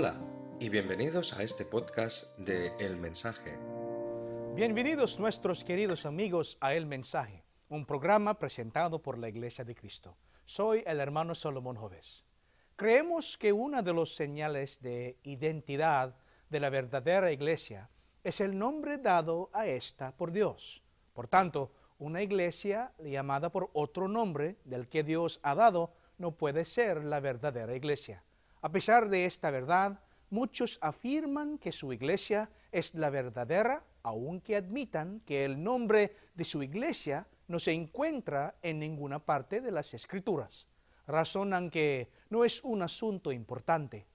Hola y bienvenidos a este podcast de El Mensaje. Bienvenidos nuestros queridos amigos a El Mensaje, un programa presentado por la Iglesia de Cristo. Soy el hermano Salomón Joves. Creemos que una de los señales de identidad de la verdadera iglesia es el nombre dado a esta por Dios. Por tanto, una iglesia llamada por otro nombre del que Dios ha dado no puede ser la verdadera iglesia. A pesar de esta verdad, muchos afirman que su iglesia es la verdadera, aunque admitan que el nombre de su iglesia no se encuentra en ninguna parte de las escrituras. Razonan que no es un asunto importante.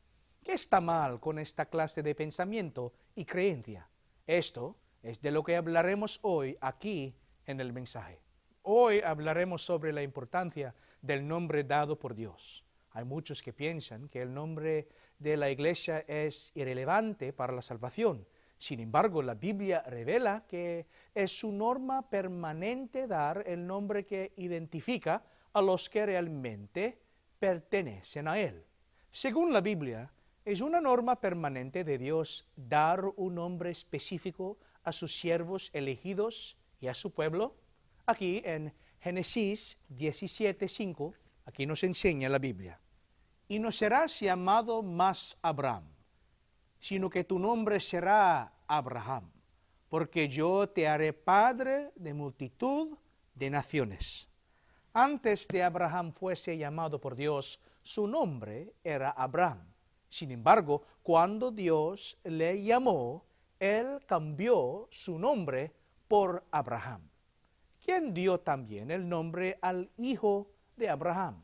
¿Qué está mal con esta clase de pensamiento y creencia? Esto es de lo que hablaremos hoy aquí en el mensaje. Hoy hablaremos sobre la importancia del nombre dado por Dios. Hay muchos que piensan que el nombre de la iglesia es irrelevante para la salvación. Sin embargo, la Biblia revela que es su norma permanente dar el nombre que identifica a los que realmente pertenecen a Él. Según la Biblia, es una norma permanente de Dios dar un nombre específico a sus siervos elegidos y a su pueblo. Aquí en Génesis 17:5, aquí nos enseña la Biblia. Y no serás llamado más Abraham, sino que tu nombre será Abraham, porque yo te haré padre de multitud de naciones. Antes de Abraham fuese llamado por Dios, su nombre era Abraham. Sin embargo, cuando Dios le llamó, él cambió su nombre por Abraham quien dio también el nombre al hijo de Abraham.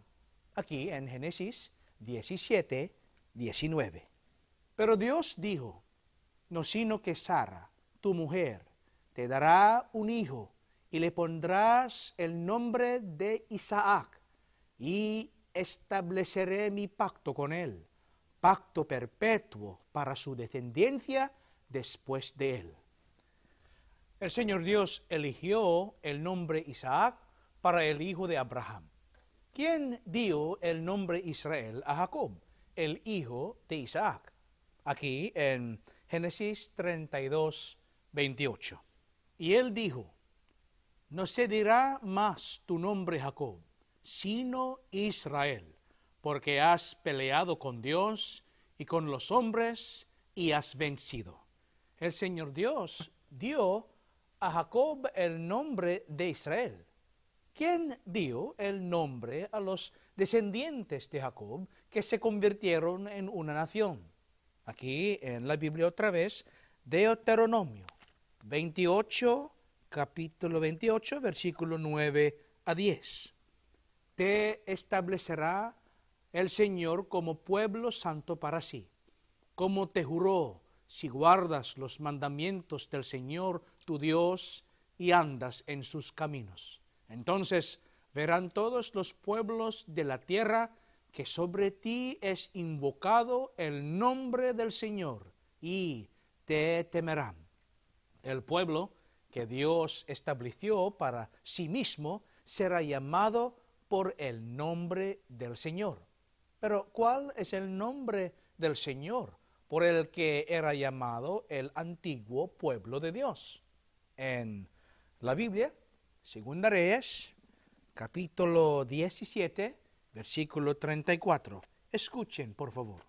Aquí en Génesis 17, 19. Pero Dios dijo, no sino que Sara, tu mujer, te dará un hijo y le pondrás el nombre de Isaac y estableceré mi pacto con él, pacto perpetuo para su descendencia después de él. El Señor Dios eligió el nombre Isaac para el hijo de Abraham. ¿Quién dio el nombre Israel a Jacob, el hijo de Isaac? Aquí en Génesis 32, 28. Y él dijo, no se dirá más tu nombre Jacob, sino Israel, porque has peleado con Dios y con los hombres y has vencido. El Señor Dios dio a Jacob el nombre de Israel. ¿Quién dio el nombre a los descendientes de Jacob que se convirtieron en una nación? Aquí en la Biblia otra vez, Deuteronomio 28, capítulo 28, versículo 9 a 10. Te establecerá el Señor como pueblo santo para sí, como te juró si guardas los mandamientos del Señor tu Dios y andas en sus caminos. Entonces verán todos los pueblos de la tierra que sobre ti es invocado el nombre del Señor y te temerán. El pueblo que Dios estableció para sí mismo será llamado por el nombre del Señor. Pero ¿cuál es el nombre del Señor? por el que era llamado el antiguo pueblo de Dios. En la Biblia, Segunda Reyes, capítulo 17, versículo 34. Escuchen, por favor.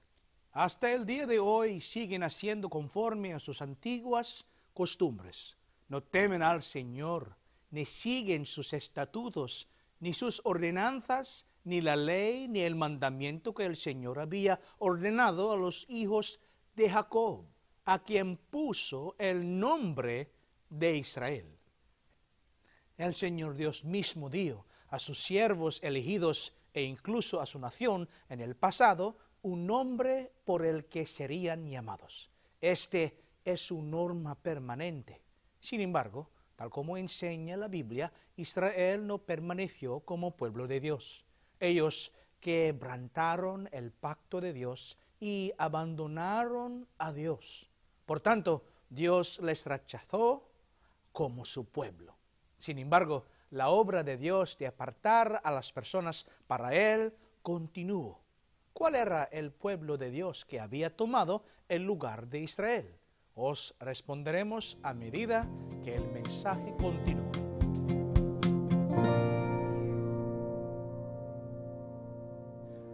Hasta el día de hoy siguen haciendo conforme a sus antiguas costumbres. No temen al Señor, ni siguen sus estatutos, ni sus ordenanzas, ni la ley, ni el mandamiento que el Señor había ordenado a los hijos de Jacob, a quien puso el nombre de Israel. El Señor Dios mismo dio a sus siervos elegidos e incluso a su nación en el pasado un nombre por el que serían llamados. Este es su norma permanente. Sin embargo, tal como enseña la Biblia, Israel no permaneció como pueblo de Dios. Ellos quebrantaron el pacto de Dios y abandonaron a Dios. Por tanto, Dios les rechazó como su pueblo. Sin embargo, la obra de Dios de apartar a las personas para Él continuó. ¿Cuál era el pueblo de Dios que había tomado el lugar de Israel? Os responderemos a medida que el mensaje continúe.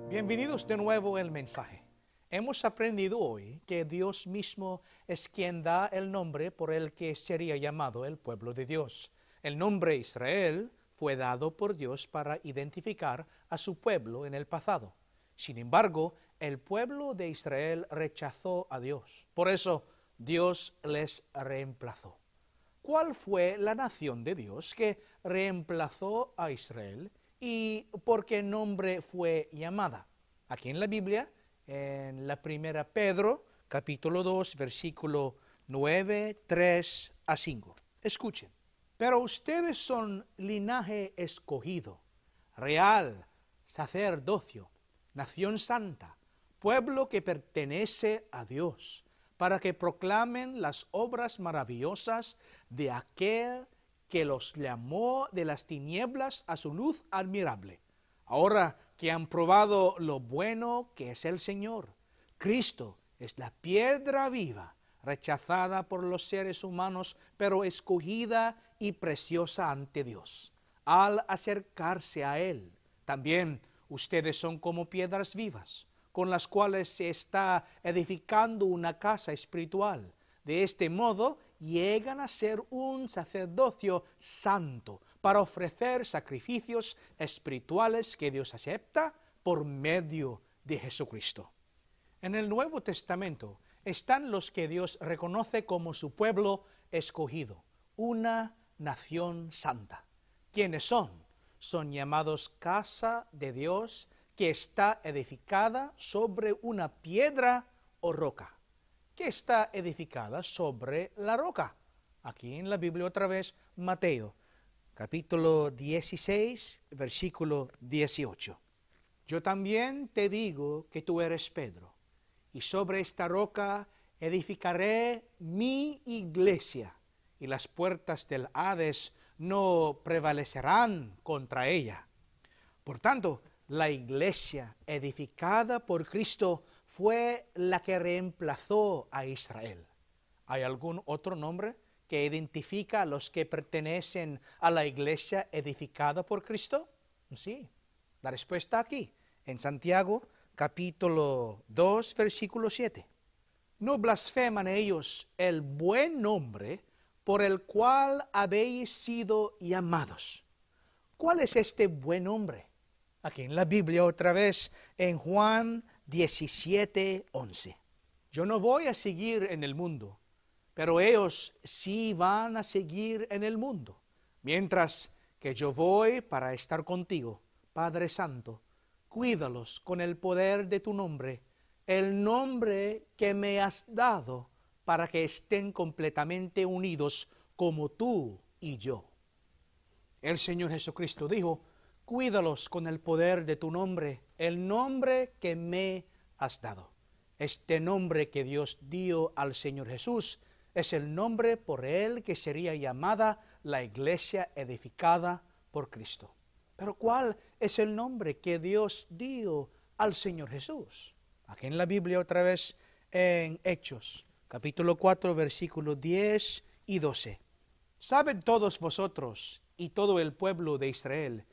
Bienvenidos de nuevo al mensaje. Hemos aprendido hoy que Dios mismo es quien da el nombre por el que sería llamado el pueblo de Dios. El nombre Israel fue dado por Dios para identificar a su pueblo en el pasado. Sin embargo, el pueblo de Israel rechazó a Dios. Por eso Dios les reemplazó. ¿Cuál fue la nación de Dios que reemplazó a Israel y por qué nombre fue llamada? Aquí en la Biblia, en la primera Pedro, capítulo 2, versículo 9, 3 a 5. Escuchen. Pero ustedes son linaje escogido, real, sacerdocio nación santa, pueblo que pertenece a Dios, para que proclamen las obras maravillosas de aquel que los llamó de las tinieblas a su luz admirable. Ahora que han probado lo bueno que es el Señor, Cristo es la piedra viva, rechazada por los seres humanos, pero escogida y preciosa ante Dios. Al acercarse a Él, también Ustedes son como piedras vivas, con las cuales se está edificando una casa espiritual. De este modo llegan a ser un sacerdocio santo para ofrecer sacrificios espirituales que Dios acepta por medio de Jesucristo. En el Nuevo Testamento están los que Dios reconoce como su pueblo escogido, una nación santa. ¿Quiénes son? son llamados casa de Dios que está edificada sobre una piedra o roca. que está edificada sobre la roca? Aquí en la Biblia otra vez, Mateo, capítulo 16, versículo 18. Yo también te digo que tú eres Pedro, y sobre esta roca edificaré mi iglesia, y las puertas del Hades no prevalecerán contra ella. Por tanto, la iglesia edificada por Cristo fue la que reemplazó a Israel. ¿Hay algún otro nombre que identifica a los que pertenecen a la iglesia edificada por Cristo? Sí, la respuesta aquí, en Santiago capítulo 2, versículo 7. No blasfeman ellos el buen nombre por el cual habéis sido llamados. ¿Cuál es este buen hombre? Aquí en la Biblia otra vez, en Juan 17, 11. Yo no voy a seguir en el mundo, pero ellos sí van a seguir en el mundo, mientras que yo voy para estar contigo, Padre Santo. Cuídalos con el poder de tu nombre, el nombre que me has dado para que estén completamente unidos como tú y yo. El Señor Jesucristo dijo, cuídalos con el poder de tu nombre, el nombre que me has dado. Este nombre que Dios dio al Señor Jesús es el nombre por el que sería llamada la iglesia edificada por Cristo. Pero ¿cuál es el nombre que Dios dio al Señor Jesús? Aquí en la Biblia otra vez en Hechos capítulo 4, versículos 10 y 12. Saben todos vosotros y todo el pueblo de Israel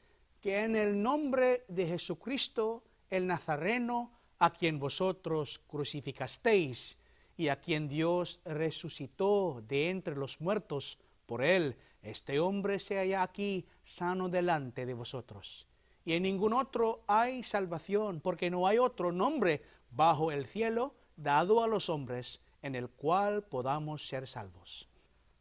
que en el nombre de Jesucristo el Nazareno, a quien vosotros crucificasteis y a quien Dios resucitó de entre los muertos, por él este hombre se halla aquí sano delante de vosotros. Y en ningún otro hay salvación, porque no hay otro nombre bajo el cielo dado a los hombres en el cual podamos ser salvos.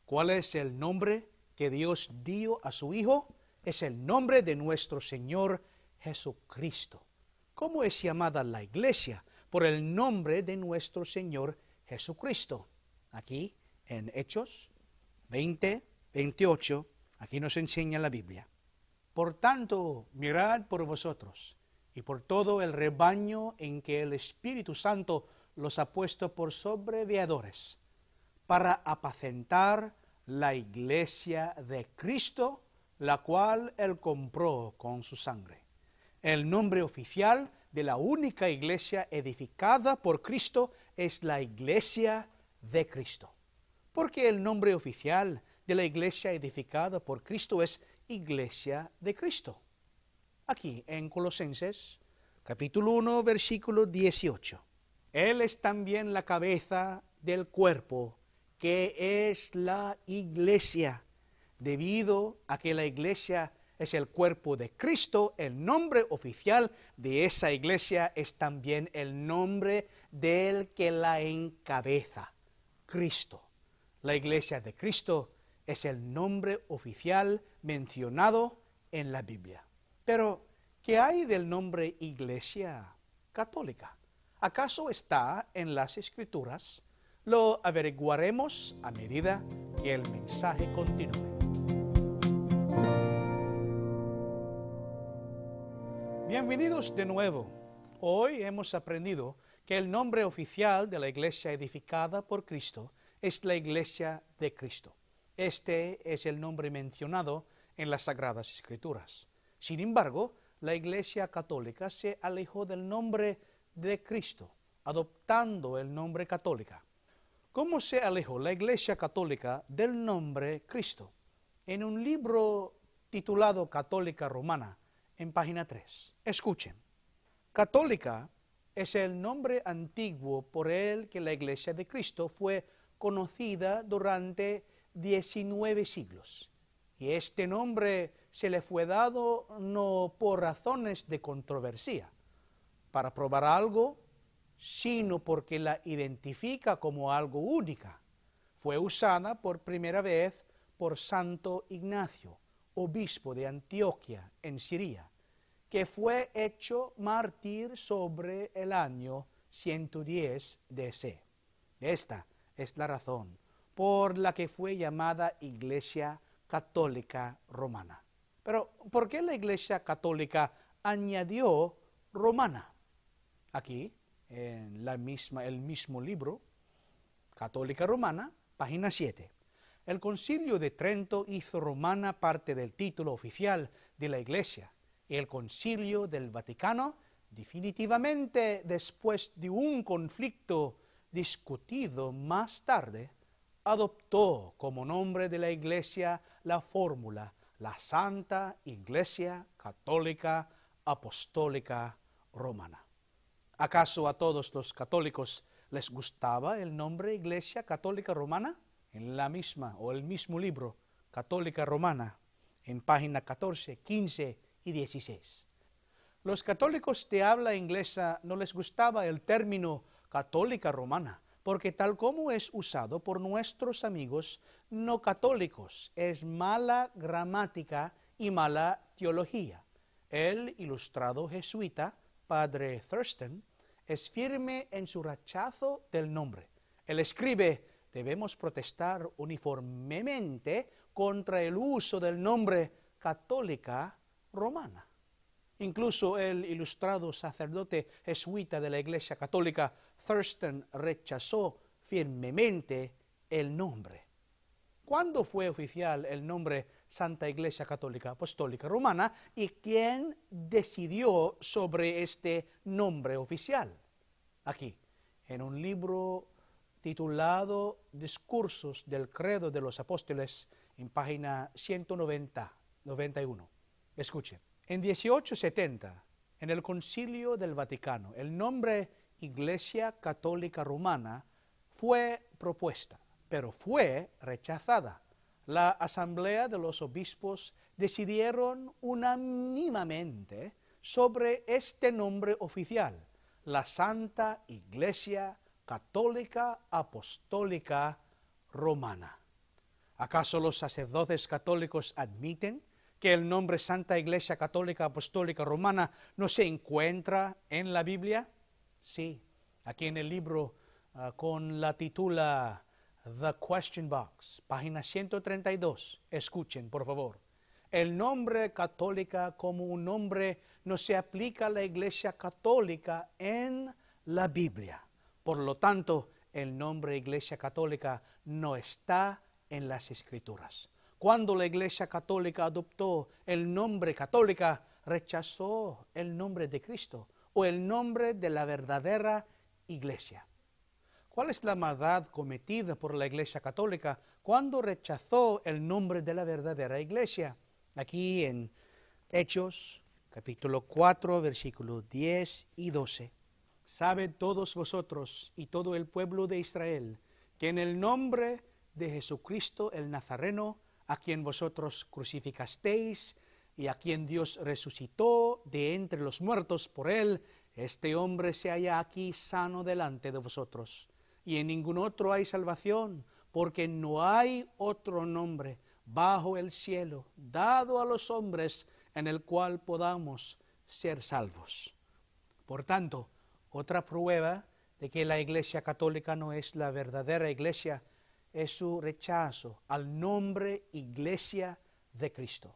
¿Cuál es el nombre que Dios dio a su Hijo? Es el nombre de nuestro Señor Jesucristo. ¿Cómo es llamada la iglesia? Por el nombre de nuestro Señor Jesucristo. Aquí en Hechos 20, 28, aquí nos enseña la Biblia. Por tanto, mirad por vosotros y por todo el rebaño en que el Espíritu Santo los ha puesto por sobreviadores para apacentar la iglesia de Cristo, la cual él compró con su sangre. El nombre oficial de la única iglesia edificada por Cristo es la iglesia de Cristo. Porque el nombre oficial de la iglesia edificada por Cristo es iglesia de Cristo. Aquí en Colosenses capítulo 1 versículo 18. Él es también la cabeza del cuerpo, que es la iglesia. Debido a que la iglesia es el cuerpo de Cristo, el nombre oficial de esa iglesia es también el nombre del que la encabeza, Cristo. La iglesia de Cristo es el nombre oficial mencionado en la Biblia. Pero, ¿qué hay del nombre iglesia católica? ¿Acaso está en las escrituras? Lo averiguaremos a medida que el mensaje continúe. Bienvenidos de nuevo. Hoy hemos aprendido que el nombre oficial de la iglesia edificada por Cristo es la iglesia de Cristo. Este es el nombre mencionado en las Sagradas Escrituras. Sin embargo, la iglesia católica se alejó del nombre de Cristo, adoptando el nombre católica. ¿Cómo se alejó la iglesia católica del nombre Cristo? En un libro titulado Católica Romana, en página 3. Escuchen. Católica es el nombre antiguo por el que la iglesia de Cristo fue conocida durante 19 siglos. Y este nombre se le fue dado no por razones de controversia, para probar algo, sino porque la identifica como algo única. Fue usada por primera vez por Santo Ignacio, obispo de Antioquia, en Siria, que fue hecho mártir sobre el año 110 DC. Esta es la razón por la que fue llamada Iglesia Católica Romana. Pero, ¿por qué la Iglesia Católica añadió romana? Aquí, en la misma, el mismo libro, Católica Romana, página 7. El concilio de Trento hizo romana parte del título oficial de la Iglesia y el concilio del Vaticano, definitivamente después de un conflicto discutido más tarde, adoptó como nombre de la Iglesia la fórmula la Santa Iglesia Católica Apostólica Romana. ¿Acaso a todos los católicos les gustaba el nombre Iglesia Católica Romana? En la misma o el mismo libro Católica Romana, en página 14, 15 y 16. Los católicos de habla inglesa no les gustaba el término católica romana, porque tal como es usado por nuestros amigos no católicos, es mala gramática y mala teología. El ilustrado jesuita, padre Thurston, es firme en su rechazo del nombre. Él escribe, debemos protestar uniformemente contra el uso del nombre católica romana. Incluso el ilustrado sacerdote jesuita de la Iglesia Católica, Thurston, rechazó firmemente el nombre. ¿Cuándo fue oficial el nombre Santa Iglesia Católica Apostólica Romana y quién decidió sobre este nombre oficial? Aquí, en un libro titulado Discursos del Credo de los Apóstoles, en página 190, 91. Escuchen. En 1870, en el Concilio del Vaticano, el nombre Iglesia Católica Romana fue propuesta, pero fue rechazada. La Asamblea de los Obispos decidieron unánimemente sobre este nombre oficial, la Santa Iglesia Católica Apostólica Romana. ¿Acaso los sacerdotes católicos admiten que el nombre Santa Iglesia Católica Apostólica Romana no se encuentra en la Biblia? Sí, aquí en el libro ah, con la titula The Question Box, página 132. Escuchen, por favor. El nombre católica como un nombre no se aplica a la Iglesia Católica en la Biblia. Por lo tanto, el nombre Iglesia Católica no está en las Escrituras. Cuando la Iglesia Católica adoptó el nombre católica, rechazó el nombre de Cristo, o el nombre de la verdadera iglesia. ¿Cuál es la maldad cometida por la Iglesia Católica cuando rechazó el nombre de la verdadera iglesia? Aquí en Hechos, capítulo 4, versículos 10 y 12. Saben todos vosotros y todo el pueblo de Israel que en el nombre de Jesucristo el Nazareno, a quien vosotros crucificasteis y a quien Dios resucitó de entre los muertos por él, este hombre se halla aquí sano delante de vosotros y en ningún otro hay salvación, porque no hay otro nombre bajo el cielo dado a los hombres en el cual podamos ser salvos. Por tanto, otra prueba de que la Iglesia Católica no es la verdadera Iglesia es su rechazo al nombre Iglesia de Cristo.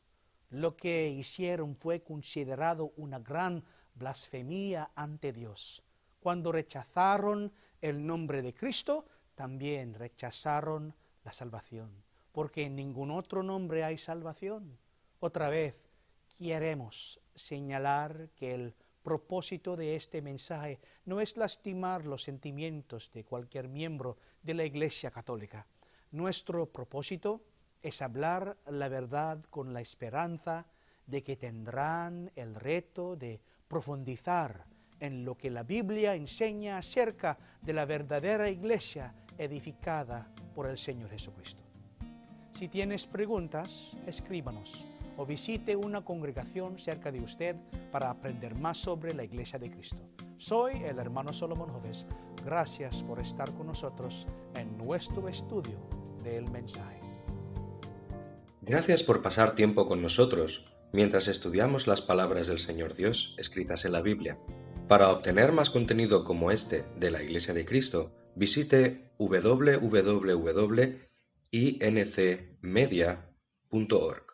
Lo que hicieron fue considerado una gran blasfemia ante Dios. Cuando rechazaron el nombre de Cristo, también rechazaron la salvación, porque en ningún otro nombre hay salvación. Otra vez, queremos señalar que el propósito de este mensaje no es lastimar los sentimientos de cualquier miembro de la Iglesia Católica. Nuestro propósito es hablar la verdad con la esperanza de que tendrán el reto de profundizar en lo que la Biblia enseña acerca de la verdadera iglesia edificada por el Señor Jesucristo. Si tienes preguntas, escríbanos o visite una congregación cerca de usted para aprender más sobre la iglesia de Cristo. Soy el hermano Solomon Joves. Gracias por estar con nosotros en nuestro estudio del mensaje. Gracias por pasar tiempo con nosotros mientras estudiamos las palabras del Señor Dios escritas en la Biblia. Para obtener más contenido como este de la Iglesia de Cristo, visite www.incmedia.org.